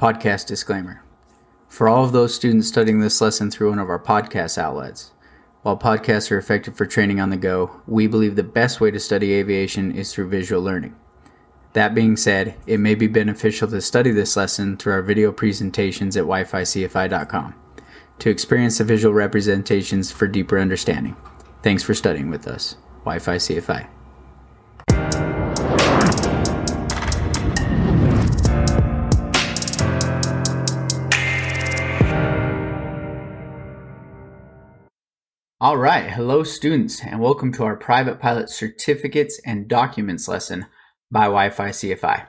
Podcast disclaimer. For all of those students studying this lesson through one of our podcast outlets, while podcasts are effective for training on the go, we believe the best way to study aviation is through visual learning. That being said, it may be beneficial to study this lesson through our video presentations at wificfi.com to experience the visual representations for deeper understanding. Thanks for studying with us. Wi-Fi CFI. All right, hello students, and welcome to our private pilot certificates and documents lesson by Wi-Fi CFI.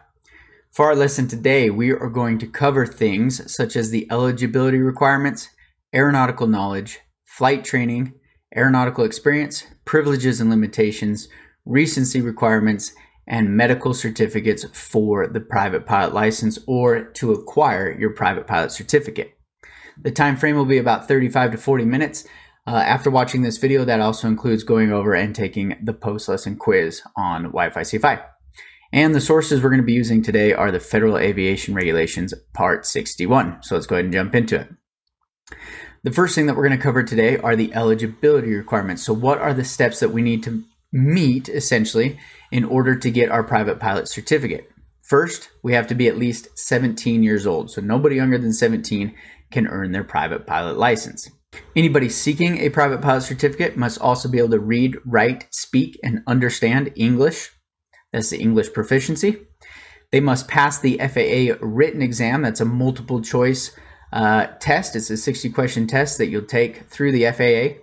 For our lesson today, we are going to cover things such as the eligibility requirements, aeronautical knowledge, flight training, aeronautical experience, privileges and limitations, recency requirements, and medical certificates for the private pilot license or to acquire your private pilot certificate. The time frame will be about 35 to 40 minutes. Uh, after watching this video, that also includes going over and taking the post lesson quiz on Wi Fi CFI. And the sources we're going to be using today are the Federal Aviation Regulations Part 61. So let's go ahead and jump into it. The first thing that we're going to cover today are the eligibility requirements. So, what are the steps that we need to meet essentially in order to get our private pilot certificate? First, we have to be at least 17 years old. So, nobody younger than 17 can earn their private pilot license. Anybody seeking a private pilot certificate must also be able to read, write, speak, and understand English. That's the English proficiency. They must pass the FAA written exam. That's a multiple choice uh, test. It's a 60 question test that you'll take through the FAA.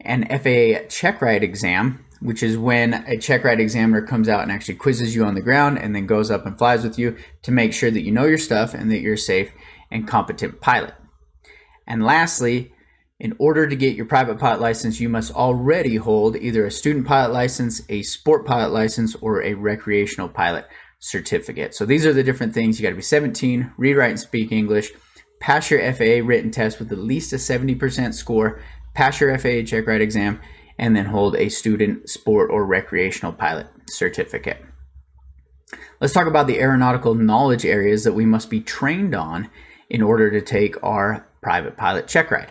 An FAA check ride exam, which is when a check ride examiner comes out and actually quizzes you on the ground and then goes up and flies with you to make sure that you know your stuff and that you're a safe and competent pilot. And lastly, in order to get your private pilot license, you must already hold either a student pilot license, a sport pilot license, or a recreational pilot certificate. So these are the different things. You got to be 17, read, write, and speak English, pass your FAA written test with at least a 70% score, pass your FAA check ride exam, and then hold a student, sport, or recreational pilot certificate. Let's talk about the aeronautical knowledge areas that we must be trained on in order to take our private pilot check ride.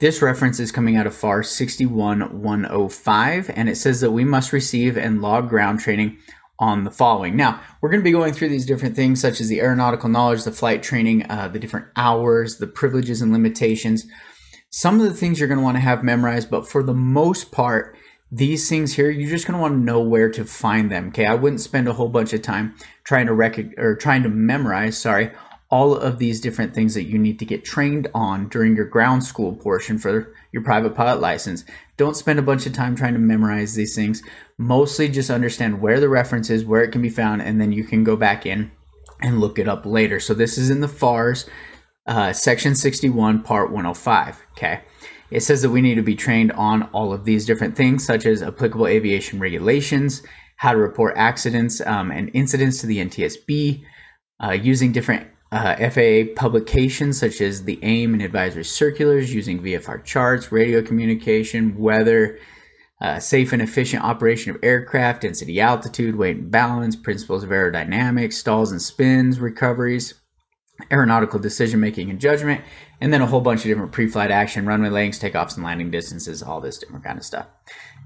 This reference is coming out of FAR 61105, and it says that we must receive and log ground training on the following. Now, we're going to be going through these different things, such as the aeronautical knowledge, the flight training, uh, the different hours, the privileges and limitations. Some of the things you're going to want to have memorized, but for the most part, these things here, you're just going to want to know where to find them. Okay, I wouldn't spend a whole bunch of time trying to rec- or trying to memorize, sorry, all of these different things that you need to get trained on during your ground school portion for your private pilot license. Don't spend a bunch of time trying to memorize these things. Mostly just understand where the reference is, where it can be found, and then you can go back in and look it up later. So this is in the FARS, uh, section 61, part 105. Okay. It says that we need to be trained on all of these different things, such as applicable aviation regulations, how to report accidents um, and incidents to the NTSB, uh, using different uh, FAA publications such as the AIM and advisory circulars using VFR charts, radio communication, weather, uh, safe and efficient operation of aircraft, density, altitude, weight and balance, principles of aerodynamics, stalls and spins, recoveries, aeronautical decision making and judgment, and then a whole bunch of different pre flight action, runway layings, takeoffs and landing distances, all this different kind of stuff.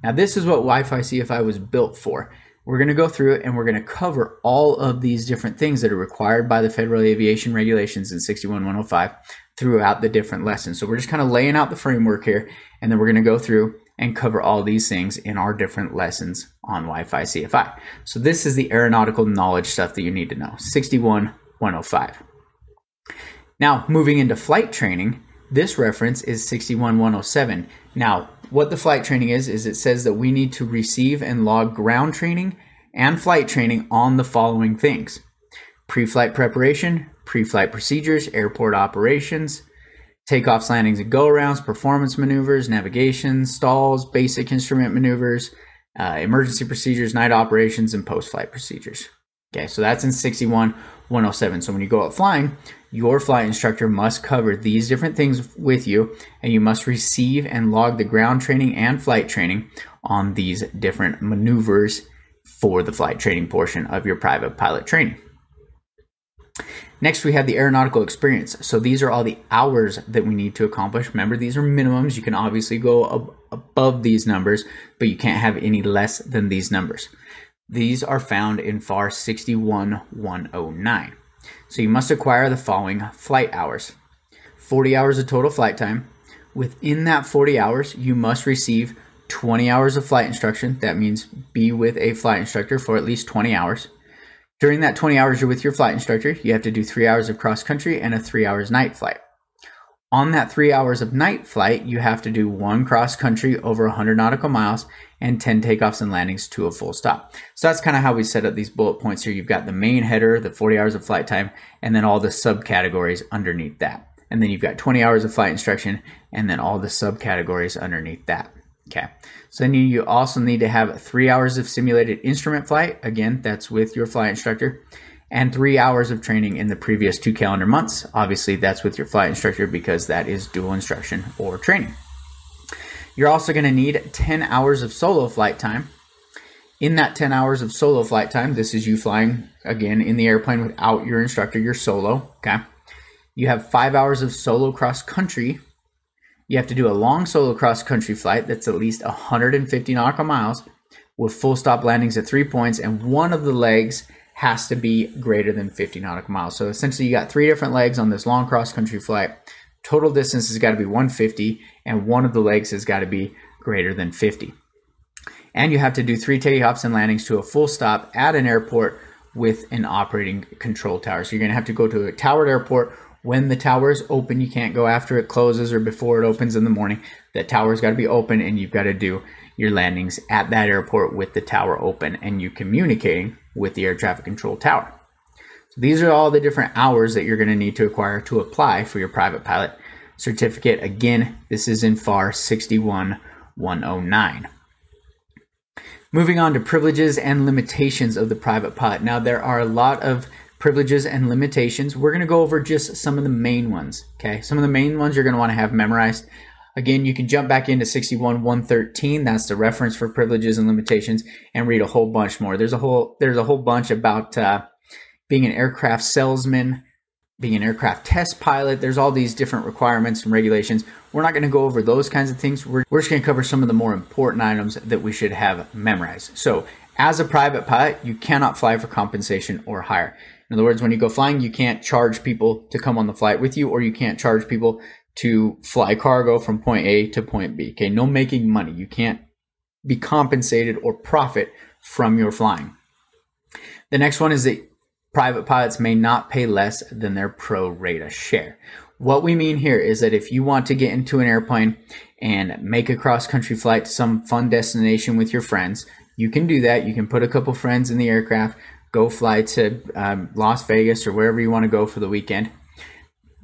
Now, this is what Wi Fi CFI was built for. We're going to go through it and we're going to cover all of these different things that are required by the Federal Aviation Regulations in 61105 throughout the different lessons. So we're just kind of laying out the framework here and then we're going to go through and cover all these things in our different lessons on Wi-Fi CFI. So this is the aeronautical knowledge stuff that you need to know. 61105. Now, moving into flight training, this reference is 61107. Now, what the flight training is, is it says that we need to receive and log ground training and flight training on the following things pre flight preparation, pre flight procedures, airport operations, takeoffs, landings, and go arounds, performance maneuvers, navigation, stalls, basic instrument maneuvers, uh, emergency procedures, night operations, and post flight procedures. Okay, so that's in 61 107. So when you go out flying, your flight instructor must cover these different things with you, and you must receive and log the ground training and flight training on these different maneuvers for the flight training portion of your private pilot training. Next, we have the aeronautical experience. So these are all the hours that we need to accomplish. Remember, these are minimums. You can obviously go ab- above these numbers, but you can't have any less than these numbers. These are found in FAR 61109. So you must acquire the following flight hours 40 hours of total flight time. Within that 40 hours, you must receive 20 hours of flight instruction. That means be with a flight instructor for at least 20 hours. During that 20 hours you're with your flight instructor, you have to do three hours of cross country and a three hours night flight. On that three hours of night flight, you have to do one cross country over 100 nautical miles and 10 takeoffs and landings to a full stop. So that's kind of how we set up these bullet points here. You've got the main header, the 40 hours of flight time, and then all the subcategories underneath that. And then you've got 20 hours of flight instruction, and then all the subcategories underneath that. Okay. So then you also need to have three hours of simulated instrument flight. Again, that's with your flight instructor. And three hours of training in the previous two calendar months. Obviously, that's with your flight instructor because that is dual instruction or training. You're also going to need 10 hours of solo flight time. In that 10 hours of solo flight time, this is you flying again in the airplane without your instructor, you're solo. Okay. You have five hours of solo cross country you have to do a long solo cross country flight that's at least 150 nautical miles with full stop landings at three points, and one of the legs has to be greater than 50 nautical miles. So essentially, you got three different legs on this long cross country flight. Total distance has got to be 150, and one of the legs has got to be greater than 50. And you have to do three takeoffs and landings to a full stop at an airport with an operating control tower. So you're going to have to go to a towered airport when the tower is open, you can't go after it closes or before it opens in the morning. The tower's got to be open, and you've got to do your landings at that airport with the tower open and you communicating with the air traffic control tower. So these are all the different hours that you're going to need to acquire to apply for your private pilot certificate. Again, this is in FAR 61109. Moving on to privileges and limitations of the private pilot. Now, there are a lot of privileges and limitations. We're going to go over just some of the main ones. Okay, some of the main ones you're going to want to have memorized. Again, you can jump back into 61 113. That's the reference for privileges and limitations, and read a whole bunch more. There's a whole there's a whole bunch about uh, being an aircraft salesman, being an aircraft test pilot. There's all these different requirements and regulations. We're not going to go over those kinds of things. We're, we're just going to cover some of the more important items that we should have memorized. So, as a private pilot, you cannot fly for compensation or hire. In other words, when you go flying, you can't charge people to come on the flight with you, or you can't charge people to fly cargo from point A to point B. Okay, no making money. You can't be compensated or profit from your flying. The next one is that private pilots may not pay less than their pro rata share. What we mean here is that if you want to get into an airplane and make a cross country flight to some fun destination with your friends, you can do that. You can put a couple friends in the aircraft, go fly to um, Las Vegas or wherever you want to go for the weekend.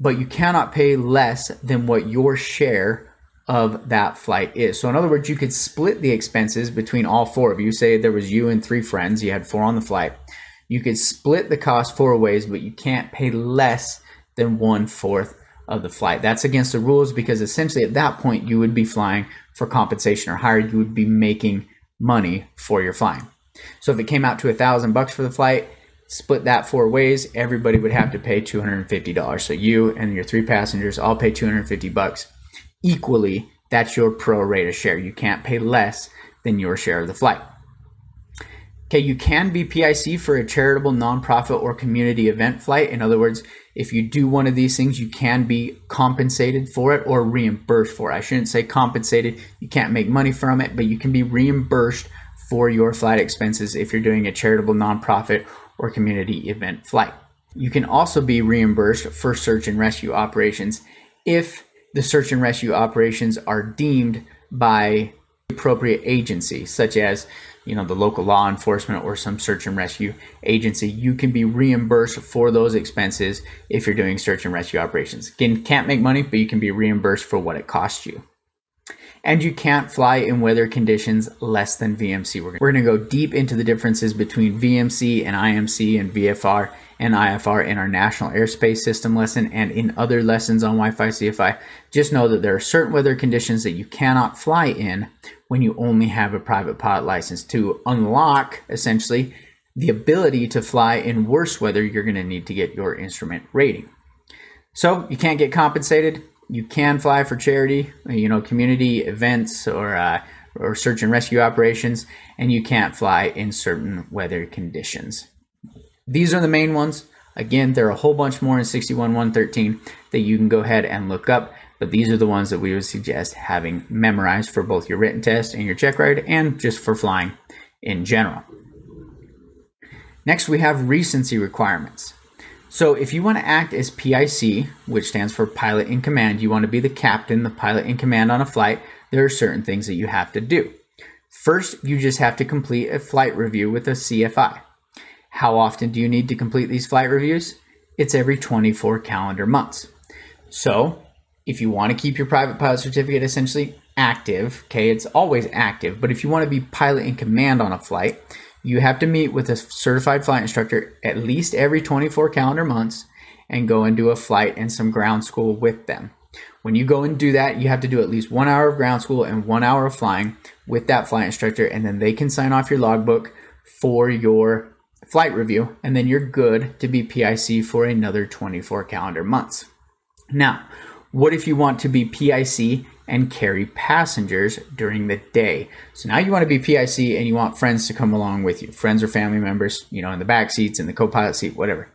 But you cannot pay less than what your share of that flight is. So, in other words, you could split the expenses between all four of you. Say there was you and three friends, you had four on the flight. You could split the cost four ways, but you can't pay less than one fourth of the flight. That's against the rules because essentially at that point you would be flying for compensation or hire. You would be making money for your flying. So if it came out to a thousand bucks for the flight, split that four ways, everybody would have to pay two hundred and fifty dollars. So you and your three passengers all pay two hundred and fifty bucks equally. That's your pro rata share. You can't pay less than your share of the flight. Okay, you can be PIC for a charitable, nonprofit, or community event flight. In other words, if you do one of these things, you can be compensated for it or reimbursed for it. I shouldn't say compensated, you can't make money from it, but you can be reimbursed for your flight expenses if you're doing a charitable, nonprofit, or community event flight. You can also be reimbursed for search and rescue operations if the search and rescue operations are deemed by the appropriate agency, such as you know the local law enforcement or some search and rescue agency. You can be reimbursed for those expenses if you're doing search and rescue operations. Again, can't make money, but you can be reimbursed for what it costs you and you can't fly in weather conditions less than VMC. We're going to go deep into the differences between VMC and IMC and VFR and IFR in our National Airspace System lesson and in other lessons on Wi-Fi CFI. Just know that there are certain weather conditions that you cannot fly in when you only have a private pilot license. To unlock, essentially, the ability to fly in worse weather, you're going to need to get your instrument rating. So you can't get compensated. You can fly for charity, you know, community events or uh, or search and rescue operations, and you can't fly in certain weather conditions. These are the main ones. Again, there are a whole bunch more in 61113 that you can go ahead and look up, but these are the ones that we would suggest having memorized for both your written test and your check ride and just for flying in general. Next, we have recency requirements. So, if you want to act as PIC, which stands for pilot in command, you want to be the captain, the pilot in command on a flight, there are certain things that you have to do. First, you just have to complete a flight review with a CFI. How often do you need to complete these flight reviews? It's every 24 calendar months. So, if you want to keep your private pilot certificate essentially active, okay, it's always active, but if you want to be pilot in command on a flight, you have to meet with a certified flight instructor at least every 24 calendar months and go and do a flight and some ground school with them. When you go and do that, you have to do at least one hour of ground school and one hour of flying with that flight instructor, and then they can sign off your logbook for your flight review, and then you're good to be PIC for another 24 calendar months. Now, what if you want to be PIC and carry passengers during the day? So now you want to be PIC and you want friends to come along with you, friends or family members, you know, in the back seats, in the co pilot seat, whatever.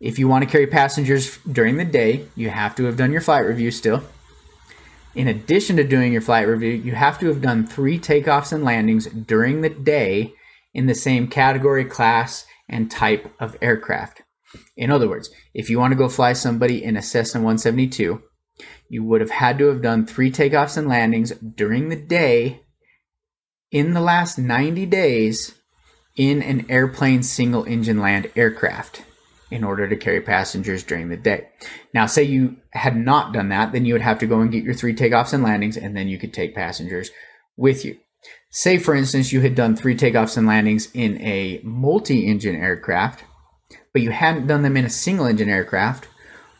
If you want to carry passengers during the day, you have to have done your flight review still. In addition to doing your flight review, you have to have done three takeoffs and landings during the day in the same category, class, and type of aircraft. In other words, if you want to go fly somebody in a Cessna 172, you would have had to have done three takeoffs and landings during the day in the last 90 days in an airplane single engine land aircraft in order to carry passengers during the day. Now, say you had not done that, then you would have to go and get your three takeoffs and landings, and then you could take passengers with you. Say, for instance, you had done three takeoffs and landings in a multi engine aircraft, but you hadn't done them in a single engine aircraft.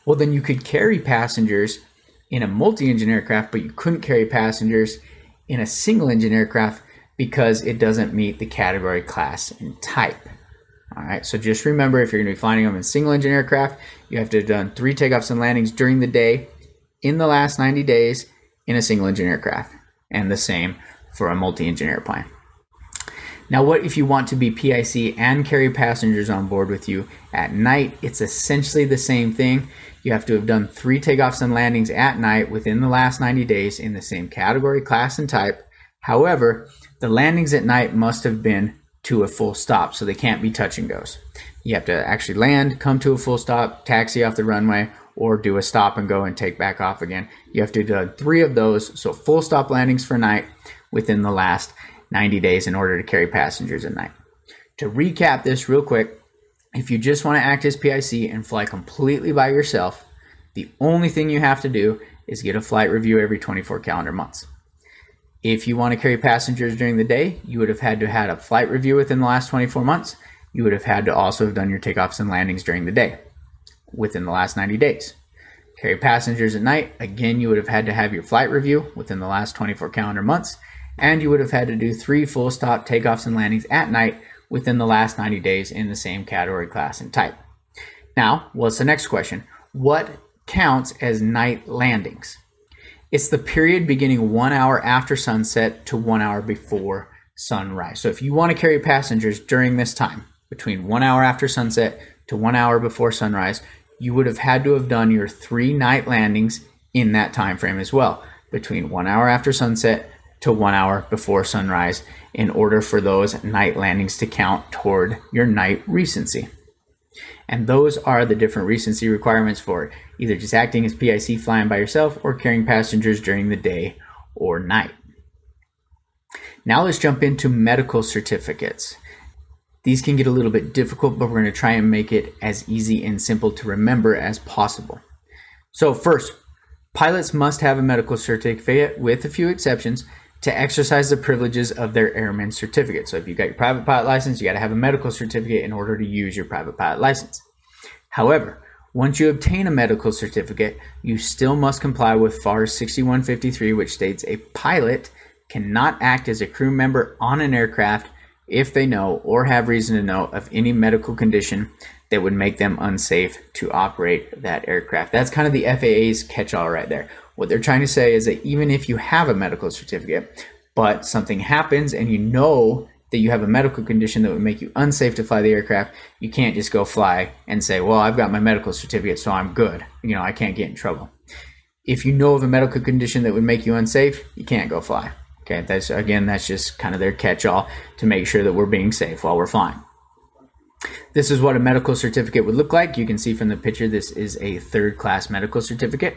Well, then you could carry passengers in a multi engine aircraft, but you couldn't carry passengers in a single engine aircraft because it doesn't meet the category, class, and type. All right, so just remember if you're going to be flying them in single engine aircraft, you have to have done three takeoffs and landings during the day in the last 90 days in a single engine aircraft, and the same for a multi-engine airplane. Now, what if you want to be PIC and carry passengers on board with you at night? It's essentially the same thing. You have to have done three takeoffs and landings at night within the last 90 days in the same category, class, and type. However, the landings at night must have been to a full stop, so they can't be touch and goes. You have to actually land, come to a full stop, taxi off the runway, or do a stop and go and take back off again. You have to do three of those, so full stop landings for night within the last 90 days in order to carry passengers at night. To recap this real quick, if you just want to act as PIC and fly completely by yourself, the only thing you have to do is get a flight review every 24 calendar months. If you want to carry passengers during the day, you would have had to have had a flight review within the last 24 months. You would have had to also have done your takeoffs and landings during the day within the last 90 days. Carry passengers at night, again, you would have had to have your flight review within the last 24 calendar months and you would have had to do three full stop takeoffs and landings at night within the last 90 days in the same category, class, and type. Now, what's the next question? What counts as night landings? It's the period beginning one hour after sunset to one hour before sunrise. So if you want to carry passengers during this time, between one hour after sunset to one hour before sunrise, you would have had to have done your three night landings in that time frame as well, between one hour after sunset to one hour before sunrise in order for those night landings to count toward your night recency. And those are the different recency requirements for either just acting as PIC flying by yourself or carrying passengers during the day or night. Now let's jump into medical certificates. These can get a little bit difficult, but we're going to try and make it as easy and simple to remember as possible. So, first, pilots must have a medical certificate with a few exceptions to exercise the privileges of their airman certificate. So if you got your private pilot license, you got to have a medical certificate in order to use your private pilot license. However, once you obtain a medical certificate, you still must comply with FAR 6153, which states a pilot cannot act as a crew member on an aircraft if they know or have reason to know of any medical condition that would make them unsafe to operate that aircraft. That's kind of the FAA's catch all right there. What they're trying to say is that even if you have a medical certificate, but something happens and you know that you have a medical condition that would make you unsafe to fly the aircraft, you can't just go fly and say, "Well, I've got my medical certificate, so I'm good. You know, I can't get in trouble." If you know of a medical condition that would make you unsafe, you can't go fly. Okay, that's again, that's just kind of their catch-all to make sure that we're being safe while we're flying. This is what a medical certificate would look like. You can see from the picture, this is a third class medical certificate.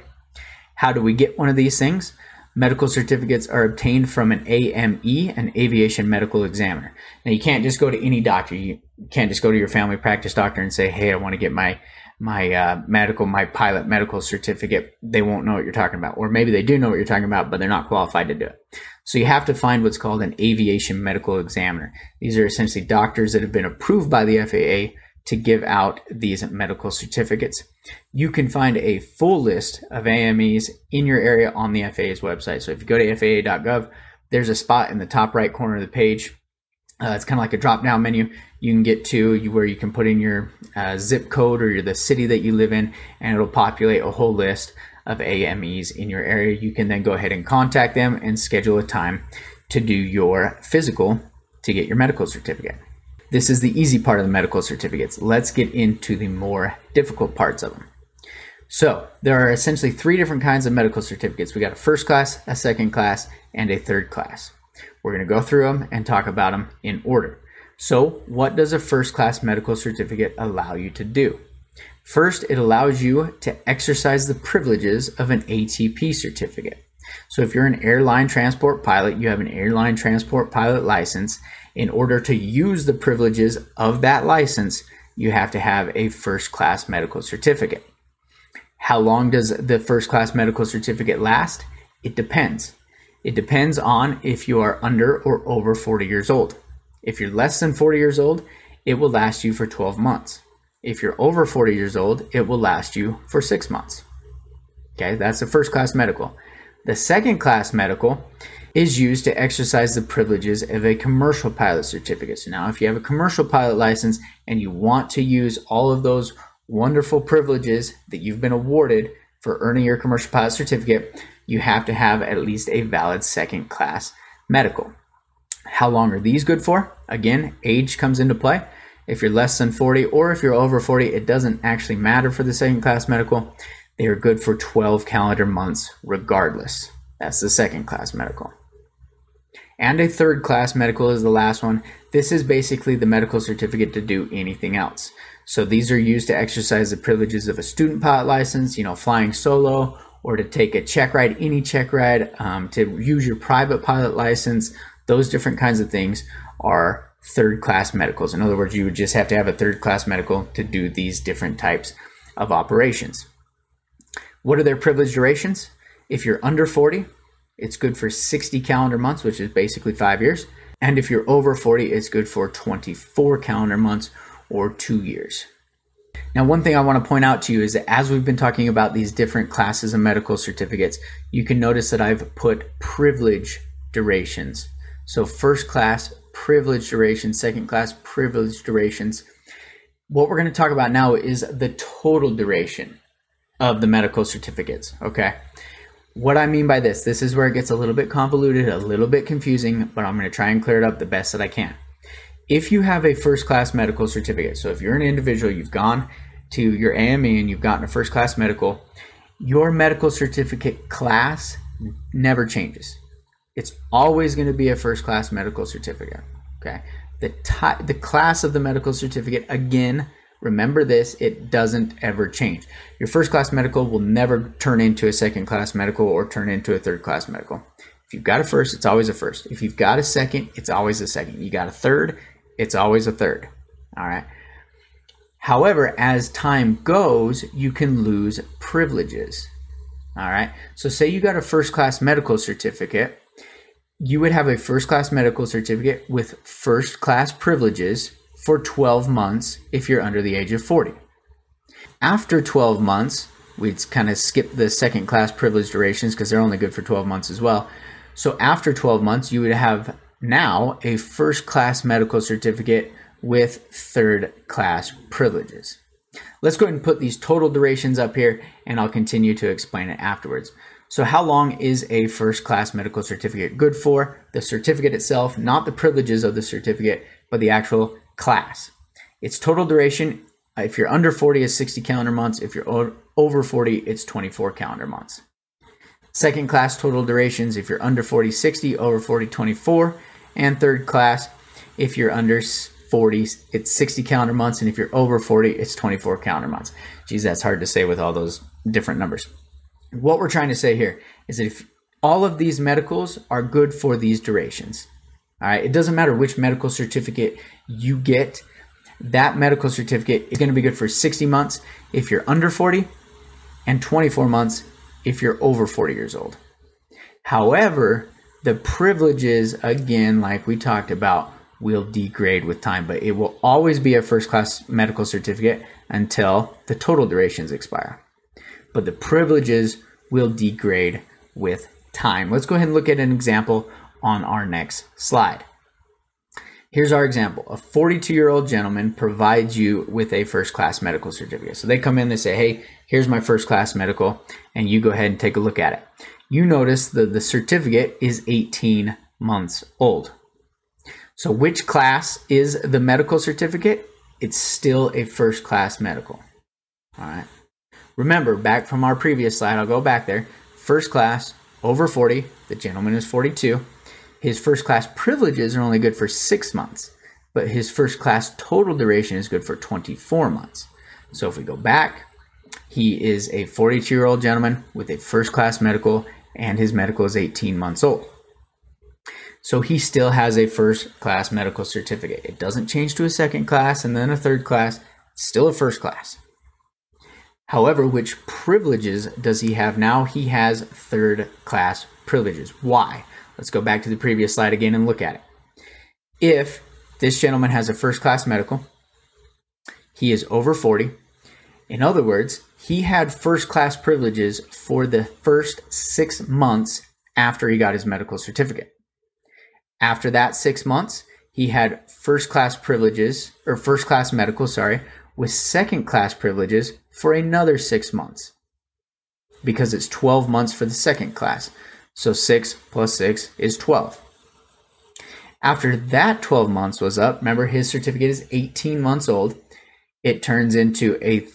How do we get one of these things? Medical certificates are obtained from an AME, an aviation medical examiner. Now, you can't just go to any doctor. You can't just go to your family practice doctor and say, "Hey, I want to get my my uh, medical, my pilot medical certificate." They won't know what you're talking about, or maybe they do know what you're talking about, but they're not qualified to do it. So you have to find what's called an aviation medical examiner. These are essentially doctors that have been approved by the FAA to give out these medical certificates. You can find a full list of AMEs in your area on the FAA's website. So if you go to FAA.gov, there's a spot in the top right corner of the page. Uh, it's kind of like a drop down menu. You can get to where you can put in your uh, zip code or the city that you live in, and it'll populate a whole list of AMEs in your area. You can then go ahead and contact them and schedule a time to do your physical to get your medical certificate. This is the easy part of the medical certificates. Let's get into the more difficult parts of them. So, there are essentially three different kinds of medical certificates. We got a first class, a second class, and a third class. We're going to go through them and talk about them in order. So, what does a first class medical certificate allow you to do? First, it allows you to exercise the privileges of an ATP certificate. So, if you're an airline transport pilot, you have an airline transport pilot license, in order to use the privileges of that license, you have to have a first class medical certificate. How long does the first class medical certificate last? It depends. It depends on if you are under or over 40 years old. If you're less than 40 years old, it will last you for 12 months. If you're over 40 years old, it will last you for six months. Okay, that's the first class medical. The second class medical is used to exercise the privileges of a commercial pilot certificate. So now if you have a commercial pilot license and you want to use all of those wonderful privileges that you've been awarded for earning your commercial pilot certificate, you have to have at least a valid second class medical. How long are these good for? Again, age comes into play. If you're less than 40 or if you're over 40, it doesn't actually matter for the second class medical. They are good for 12 calendar months regardless. That's the second class medical and a third class medical is the last one. This is basically the medical certificate to do anything else. So these are used to exercise the privileges of a student pilot license, you know, flying solo, or to take a check ride, any check ride, um, to use your private pilot license. Those different kinds of things are third class medicals. In other words, you would just have to have a third class medical to do these different types of operations. What are their privilege durations? If you're under 40, it's good for 60 calendar months, which is basically five years. And if you're over 40, it's good for 24 calendar months or two years. Now, one thing I want to point out to you is that as we've been talking about these different classes of medical certificates, you can notice that I've put privilege durations. So, first class privilege durations, second class privilege durations. What we're going to talk about now is the total duration of the medical certificates. Okay what I mean by this, this is where it gets a little bit convoluted, a little bit confusing, but I'm going to try and clear it up the best that I can. If you have a first class medical certificate, so if you're an individual, you've gone to your AME and you've gotten a first class medical, your medical certificate class never changes. It's always going to be a first class medical certificate. Okay. The, the class of the medical certificate, again, Remember this, it doesn't ever change. Your first class medical will never turn into a second class medical or turn into a third class medical. If you've got a first, it's always a first. If you've got a second, it's always a second. You got a third, it's always a third. All right. However, as time goes, you can lose privileges. All right. So, say you got a first class medical certificate, you would have a first class medical certificate with first class privileges for 12 months if you're under the age of 40. After 12 months, we'd kind of skip the second class privilege durations because they're only good for 12 months as well. So after 12 months, you would have now a first class medical certificate with third class privileges. Let's go ahead and put these total durations up here and I'll continue to explain it afterwards. So, how long is a first class medical certificate good for? The certificate itself, not the privileges of the certificate, but the actual class. Its total duration, if you're under 40, is 60 calendar months. If you're over 40, it's 24 calendar months. Second class total durations, if you're under 40, 60, over 40, 24. And third class, if you're under 40, it's 60 calendar months. And if you're over 40, it's 24 calendar months. Geez, that's hard to say with all those different numbers. What we're trying to say here is that if all of these medicals are good for these durations, all right, it doesn't matter which medical certificate you get, that medical certificate is going to be good for 60 months if you're under 40 and 24 months if you're over 40 years old. However, the privileges, again, like we talked about, will degrade with time, but it will always be a first class medical certificate until the total durations expire. But the privileges will degrade with time. Let's go ahead and look at an example on our next slide. Here's our example. A 42 year old gentleman provides you with a first class medical certificate. So they come in, they say, Hey, here's my first class medical, and you go ahead and take a look at it. You notice that the certificate is 18 months old. So, which class is the medical certificate? It's still a first class medical. All right. Remember, back from our previous slide, I'll go back there. First class, over 40. The gentleman is 42. His first class privileges are only good for six months, but his first class total duration is good for 24 months. So if we go back, he is a 42 year old gentleman with a first class medical, and his medical is 18 months old. So he still has a first class medical certificate. It doesn't change to a second class and then a third class, still a first class. However, which privileges does he have now? He has third class privileges. Why? Let's go back to the previous slide again and look at it. If this gentleman has a first class medical, he is over 40. In other words, he had first class privileges for the first six months after he got his medical certificate. After that six months, he had first class privileges, or first class medical, sorry, with second class privileges for another six months because it's 12 months for the second class. So 6 plus 6 is 12. After that 12 months was up, remember his certificate is 18 months old, it turns into a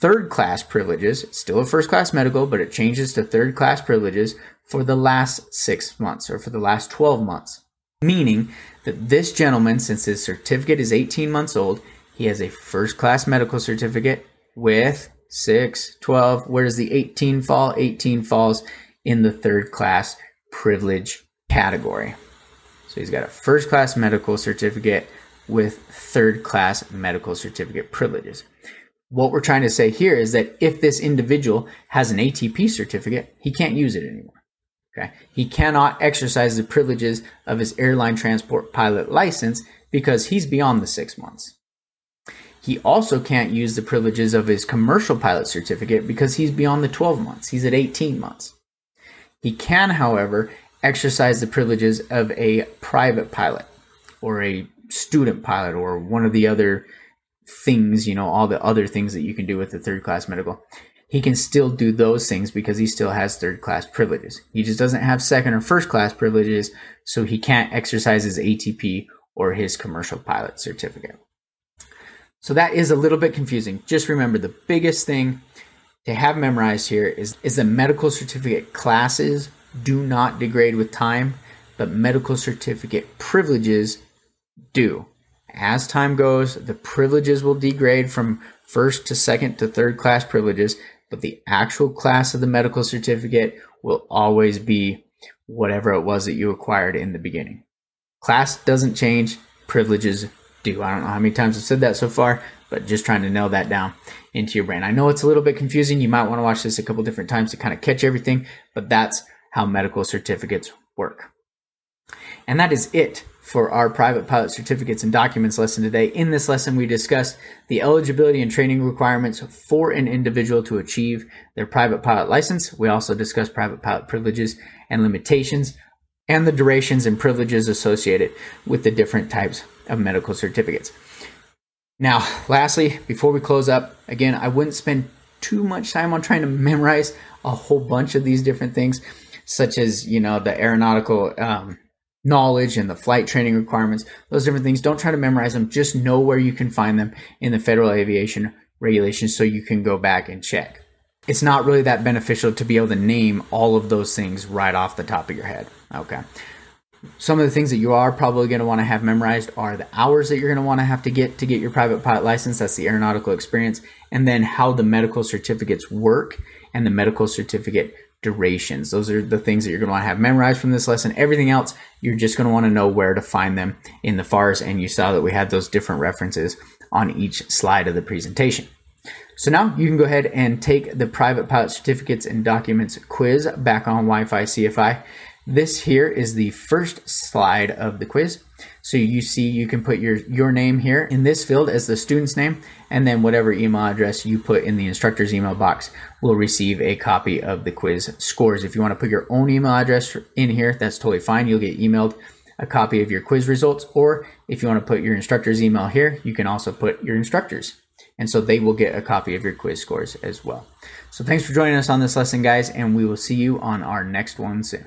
third class privileges, still a first class medical, but it changes to third class privileges for the last six months or for the last 12 months. Meaning that this gentleman, since his certificate is 18 months old, he has a first class medical certificate with 6, 12. Where does the 18 fall? 18 falls in the third class privilege category. So he's got a first class medical certificate with third class medical certificate privileges. What we're trying to say here is that if this individual has an ATP certificate, he can't use it anymore. Okay? He cannot exercise the privileges of his airline transport pilot license because he's beyond the six months. He also can't use the privileges of his commercial pilot certificate because he's beyond the 12 months. He's at 18 months. He can, however, exercise the privileges of a private pilot or a student pilot or one of the other things, you know, all the other things that you can do with the third class medical. He can still do those things because he still has third class privileges. He just doesn't have second or first class privileges, so he can't exercise his ATP or his commercial pilot certificate. So that is a little bit confusing. Just remember the biggest thing to have memorized here is, is that medical certificate classes do not degrade with time, but medical certificate privileges do. As time goes, the privileges will degrade from first to second to third class privileges, but the actual class of the medical certificate will always be whatever it was that you acquired in the beginning. Class doesn't change, privileges do. I don't know how many times I've said that so far, but just trying to nail that down into your brain. I know it's a little bit confusing. You might want to watch this a couple different times to kind of catch everything, but that's how medical certificates work. And that is it for our private pilot certificates and documents lesson today. In this lesson, we discussed the eligibility and training requirements for an individual to achieve their private pilot license. We also discussed private pilot privileges and limitations and the durations and privileges associated with the different types of medical certificates. Now, lastly, before we close up, again, I wouldn't spend too much time on trying to memorize a whole bunch of these different things, such as, you know, the aeronautical um, knowledge and the flight training requirements, those different things. Don't try to memorize them. Just know where you can find them in the Federal Aviation Regulations so you can go back and check. It's not really that beneficial to be able to name all of those things right off the top of your head. Okay. Some of the things that you are probably going to want to have memorized are the hours that you're going to want to have to get to get your private pilot license. That's the aeronautical experience. And then how the medical certificates work and the medical certificate durations. Those are the things that you're going to want to have memorized from this lesson. Everything else, you're just going to want to know where to find them in the FARS. And you saw that we had those different references on each slide of the presentation. So now you can go ahead and take the private pilot certificates and documents quiz back on Wi-Fi CFI. This here is the first slide of the quiz. So you see you can put your, your name here in this field as the student's name, and then whatever email address you put in the instructor's email box will receive a copy of the quiz scores. If you want to put your own email address in here, that's totally fine. You'll get emailed a copy of your quiz results, or if you want to put your instructor's email here, you can also put your instructor's. And so they will get a copy of your quiz scores as well. So thanks for joining us on this lesson, guys, and we will see you on our next one soon.